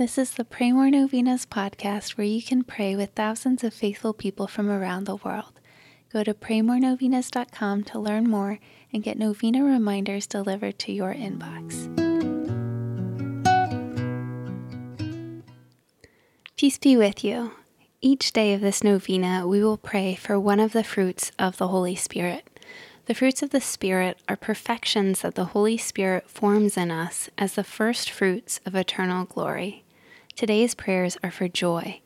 This is the Pray More Novenas podcast where you can pray with thousands of faithful people from around the world. Go to praymorenovenas.com to learn more and get novena reminders delivered to your inbox. Peace be with you. Each day of this novena, we will pray for one of the fruits of the Holy Spirit. The fruits of the Spirit are perfections that the Holy Spirit forms in us as the first fruits of eternal glory. Today's prayers are for joy.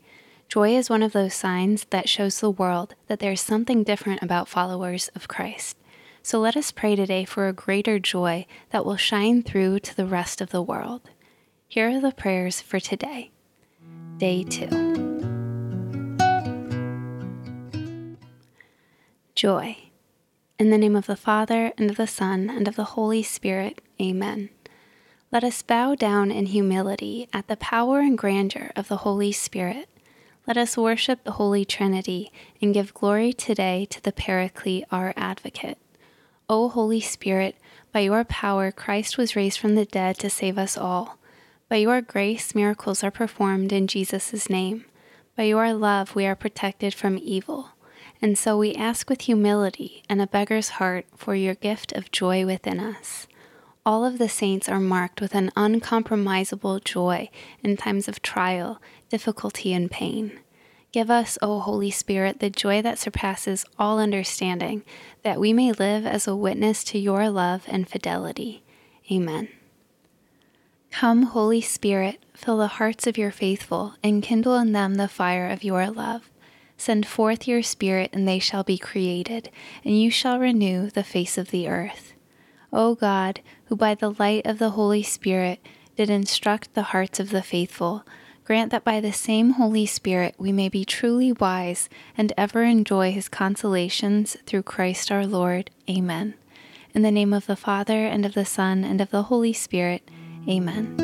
Joy is one of those signs that shows the world that there is something different about followers of Christ. So let us pray today for a greater joy that will shine through to the rest of the world. Here are the prayers for today. Day 2. Joy. In the name of the Father, and of the Son, and of the Holy Spirit, Amen. Let us bow down in humility at the power and grandeur of the Holy Spirit. Let us worship the Holy Trinity and give glory today to the Paraclete, our advocate. O Holy Spirit, by your power Christ was raised from the dead to save us all. By your grace, miracles are performed in Jesus' name. By your love, we are protected from evil. And so we ask with humility and a beggar's heart for your gift of joy within us all of the saints are marked with an uncompromisable joy in times of trial, difficulty, and pain. Give us, O Holy Spirit, the joy that surpasses all understanding, that we may live as a witness to your love and fidelity. Amen. Come, Holy Spirit, fill the hearts of your faithful, and kindle in them the fire of your love. Send forth your Spirit, and they shall be created, and you shall renew the face of the earth. O God, who by the light of the Holy Spirit did instruct the hearts of the faithful, grant that by the same Holy Spirit we may be truly wise and ever enjoy his consolations through Christ our Lord. Amen. In the name of the Father, and of the Son, and of the Holy Spirit. Amen.